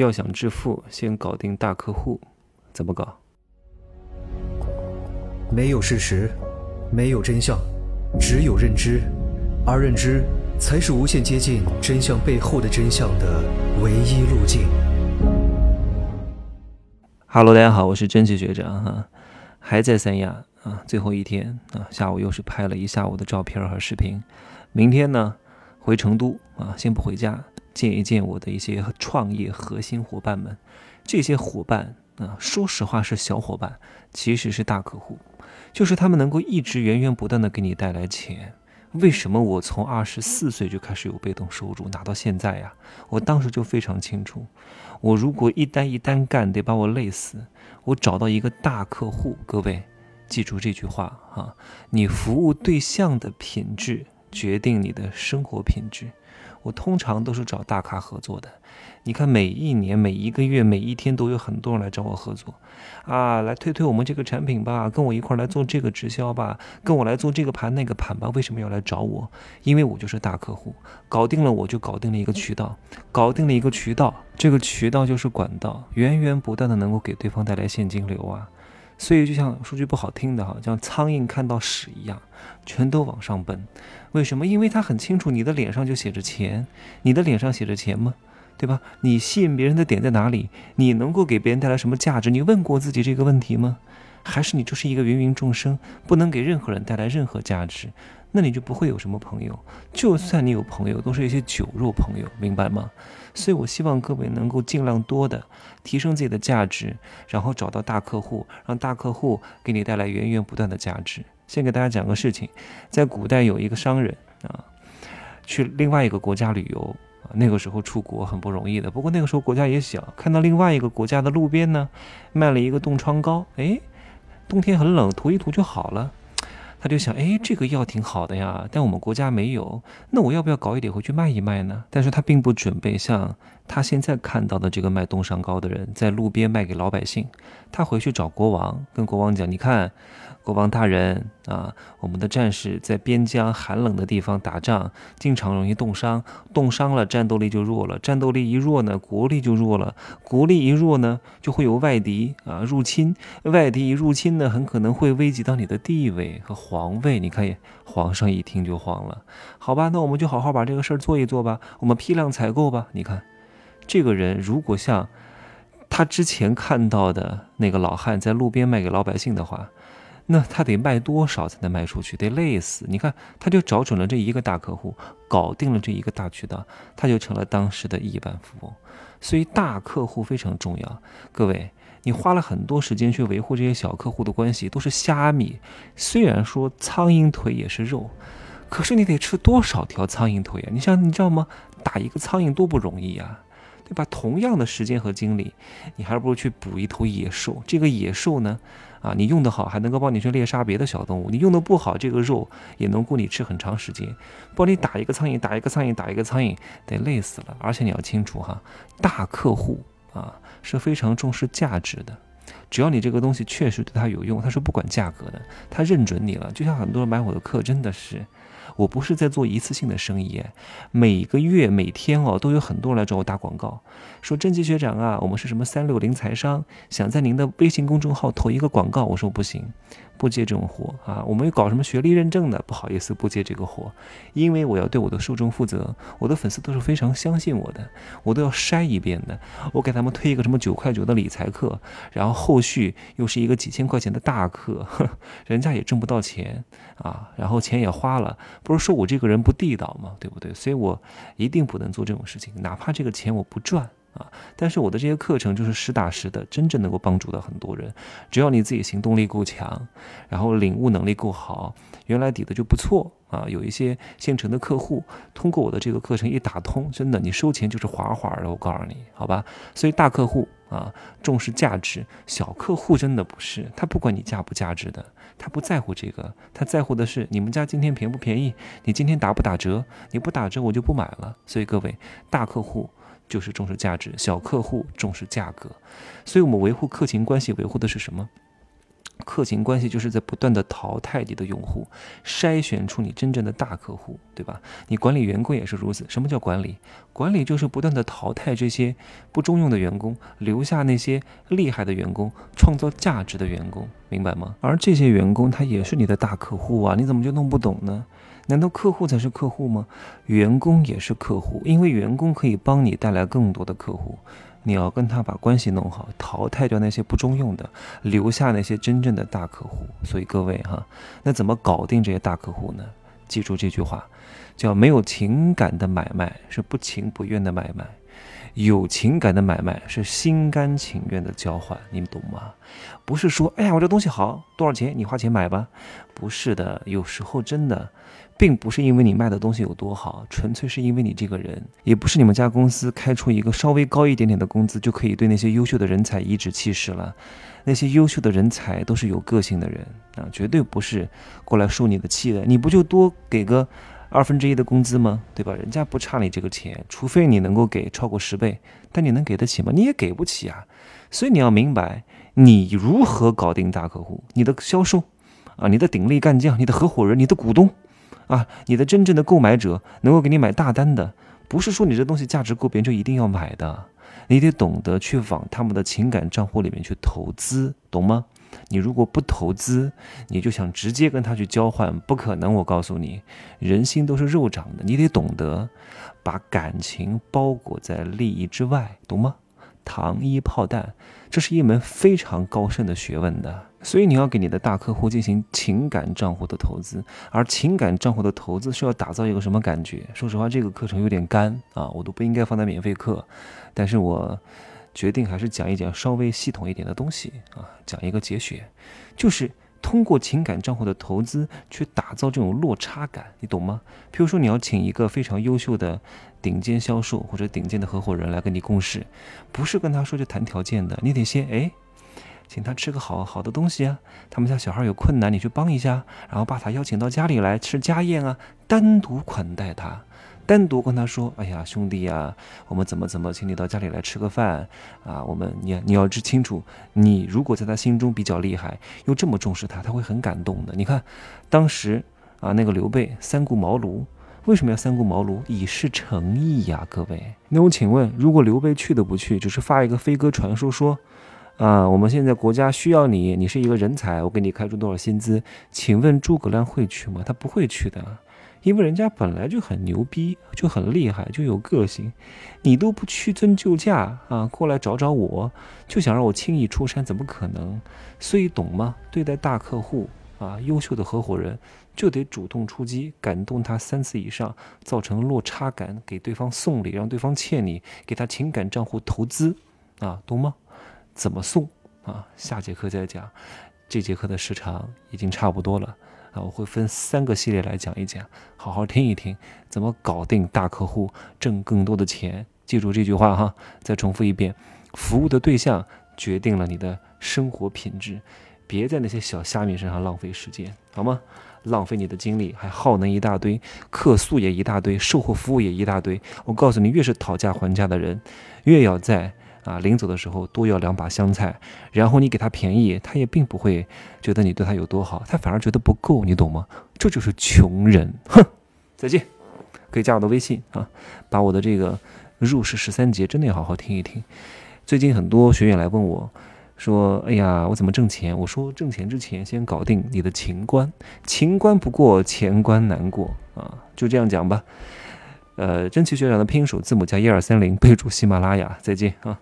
要想致富，先搞定大客户，怎么搞？没有事实，没有真相，只有认知，而认知才是无限接近真相背后的真相的唯一路径。Hello，大家好，我是真奇学长哈，还在三亚啊，最后一天啊，下午又是拍了一下午的照片和视频，明天呢回成都啊，先不回家。见一见我的一些创业核心伙伴们，这些伙伴啊，说实话是小伙伴，其实是大客户，就是他们能够一直源源不断的给你带来钱。为什么我从二十四岁就开始有被动收入拿到现在呀？我当时就非常清楚，我如果一单一单干，得把我累死。我找到一个大客户，各位记住这句话哈，你服务对象的品质决定你的生活品质。我通常都是找大咖合作的，你看每一年、每一个月、每一天都有很多人来找我合作，啊，来推推我们这个产品吧，跟我一块来做这个直销吧，跟我来做这个盘那个盘吧。为什么要来找我？因为我就是大客户，搞定了我就搞定了一个渠道，搞定了一个渠道，这个渠道就是管道，源源不断的能够给对方带来现金流啊。所以就像说句不好听的哈，像苍蝇看到屎一样，全都往上奔。为什么？因为他很清楚你的脸上就写着钱，你的脸上写着钱吗？对吧？你吸引别人的点在哪里？你能够给别人带来什么价值？你问过自己这个问题吗？还是你就是一个芸芸众生，不能给任何人带来任何价值？那你就不会有什么朋友。就算你有朋友，都是一些酒肉朋友，明白吗？所以我希望各位能够尽量多的提升自己的价值，然后找到大客户，让大客户给你带来源源不断的价值。先给大家讲个事情，在古代有一个商人啊，去另外一个国家旅游啊，那个时候出国很不容易的。不过那个时候国家也小，看到另外一个国家的路边呢卖了一个冻疮膏，哎，冬天很冷，涂一涂就好了。他就想，哎，这个药挺好的呀，但我们国家没有，那我要不要搞一点回去卖一卖呢？但是他并不准备像他现在看到的这个卖冻伤膏的人，在路边卖给老百姓。他回去找国王，跟国王讲，你看。国王大人啊，我们的战士在边疆寒冷的地方打仗，经常容易冻伤，冻伤了战斗力就弱了，战斗力一弱呢，国力就弱了，国力一弱呢，就会有外敌啊入侵，外敌一入侵呢，很可能会危及到你的地位和皇位。你看，皇上一听就慌了，好吧，那我们就好好把这个事儿做一做吧，我们批量采购吧。你看，这个人如果像他之前看到的那个老汉在路边卖给老百姓的话。那他得卖多少才能卖出去？得累死！你看，他就找准了这一个大客户，搞定了这一个大渠道，他就成了当时的亿万富翁。所以大客户非常重要。各位，你花了很多时间去维护这些小客户的关系，都是虾米。虽然说苍蝇腿也是肉，可是你得吃多少条苍蝇腿呀？你想，你知道吗？打一个苍蝇多不容易呀，对吧？同样的时间和精力，你还不如去捕一头野兽。这个野兽呢？啊，你用得好，还能够帮你去猎杀别的小动物；你用得不好，这个肉也能够你吃很长时间。帮你打一个苍蝇，打一个苍蝇，打一个苍蝇，得累死了。而且你要清楚哈，大客户啊是非常重视价值的。只要你这个东西确实对他有用，他是不管价格的，他认准你了。就像很多人买我的课，真的是。我不是在做一次性的生意，每个月每天哦都有很多人来找我打广告，说甄奇学长啊，我们是什么三六零财商，想在您的微信公众号投一个广告。我说不行，不接这种活啊。我们又搞什么学历认证的，不好意思，不接这个活，因为我要对我的受众负责，我的粉丝都是非常相信我的，我都要筛一遍的。我给他们推一个什么九块九的理财课，然后后续又是一个几千块钱的大课，人家也挣不到钱啊，然后钱也花了。不是说我这个人不地道吗？对不对？所以我一定不能做这种事情，哪怕这个钱我不赚啊。但是我的这些课程就是实打实的，真正能够帮助到很多人。只要你自己行动力够强，然后领悟能力够好，原来底子就不错啊。有一些现成的客户，通过我的这个课程一打通，真的你收钱就是滑滑的。我告诉你，好吧？所以大客户。啊，重视价值，小客户真的不是他不管你价不价值的，他不在乎这个，他在乎的是你们家今天便不便宜，你今天打不打折，你不打折我就不买了。所以各位，大客户就是重视价值，小客户重视价格，所以我们维护客情关系维护的是什么？客情关系就是在不断的淘汰你的用户，筛选出你真正的大客户，对吧？你管理员工也是如此。什么叫管理？管理就是不断的淘汰这些不中用的员工，留下那些厉害的员工，创造价值的员工，明白吗？而这些员工他也是你的大客户啊，你怎么就弄不懂呢？难道客户才是客户吗？员工也是客户，因为员工可以帮你带来更多的客户。你要跟他把关系弄好，淘汰掉那些不中用的，留下那些真正的大客户。所以各位哈，那怎么搞定这些大客户呢？记住这句话，叫没有情感的买卖是不情不愿的买卖，有情感的买卖是心甘情愿的交换。你们懂吗？不是说哎呀我这东西好多少钱，你花钱买吧。不是的，有时候真的。并不是因为你卖的东西有多好，纯粹是因为你这个人，也不是你们家公司开出一个稍微高一点点的工资就可以对那些优秀的人才颐指气使了。那些优秀的人才都是有个性的人啊，绝对不是过来受你的气的。你不就多给个二分之一的工资吗？对吧？人家不差你这个钱，除非你能够给超过十倍，但你能给得起吗？你也给不起啊。所以你要明白，你如何搞定大客户，你的销售啊，你的鼎力干将，你的合伙人，你的股东。啊，你的真正的购买者能够给你买大单的，不是说你这东西价值够，别人就一定要买的。你得懂得去往他们的情感账户里面去投资，懂吗？你如果不投资，你就想直接跟他去交换，不可能。我告诉你，人心都是肉长的，你得懂得把感情包裹在利益之外，懂吗？糖衣炮弹，这是一门非常高深的学问的。所以你要给你的大客户进行情感账户的投资，而情感账户的投资是要打造一个什么感觉？说实话，这个课程有点干啊，我都不应该放在免费课，但是我决定还是讲一讲稍微系统一点的东西啊，讲一个节选，就是通过情感账户的投资去打造这种落差感，你懂吗？比如说你要请一个非常优秀的顶尖销售或者顶尖的合伙人来跟你共事，不是跟他说就谈条件的，你得先哎。请他吃个好好的东西啊！他们家小孩有困难，你去帮一下，然后把他邀请到家里来吃家宴啊，单独款待他，单独跟他说：“哎呀，兄弟呀，我们怎么怎么，请你到家里来吃个饭啊！我们你你要知清楚，你如果在他心中比较厉害，又这么重视他，他会很感动的。你看，当时啊，那个刘备三顾茅庐，为什么要三顾茅庐？以示诚意呀，各位。那我请问，如果刘备去都不去，只是发一个飞鸽传书说。啊，我们现在国家需要你，你是一个人才，我给你开出多少薪资？请问诸葛亮会去吗？他不会去的，因为人家本来就很牛逼，就很厉害，就有个性。你都不屈尊就驾啊，过来找找我，就想让我轻易出山，怎么可能？所以懂吗？对待大客户啊，优秀的合伙人就得主动出击，感动他三次以上，造成落差感，给对方送礼，让对方欠你，给他情感账户投资啊，懂吗？怎么送啊？下节课再讲。这节课的时长已经差不多了啊，我会分三个系列来讲一讲，好好听一听，怎么搞定大客户，挣更多的钱。记住这句话哈，再重复一遍：服务的对象决定了你的生活品质。别在那些小虾米身上浪费时间，好吗？浪费你的精力，还耗能一大堆，客诉也一大堆，售后服务也一大堆。我告诉你，越是讨价还价的人，越要在。啊，临走的时候多要两把香菜，然后你给他便宜，他也并不会觉得你对他有多好，他反而觉得不够，你懂吗？这就是穷人，哼！再见，可以加我的微信啊，把我的这个入世十三节真的要好好听一听。最近很多学员来问我，说：“哎呀，我怎么挣钱？”我说：“挣钱之前先搞定你的情关，情关不过，钱关难过啊。”就这样讲吧。呃，真奇学长的拼音首字母加一二三零，备注喜马拉雅。再见啊。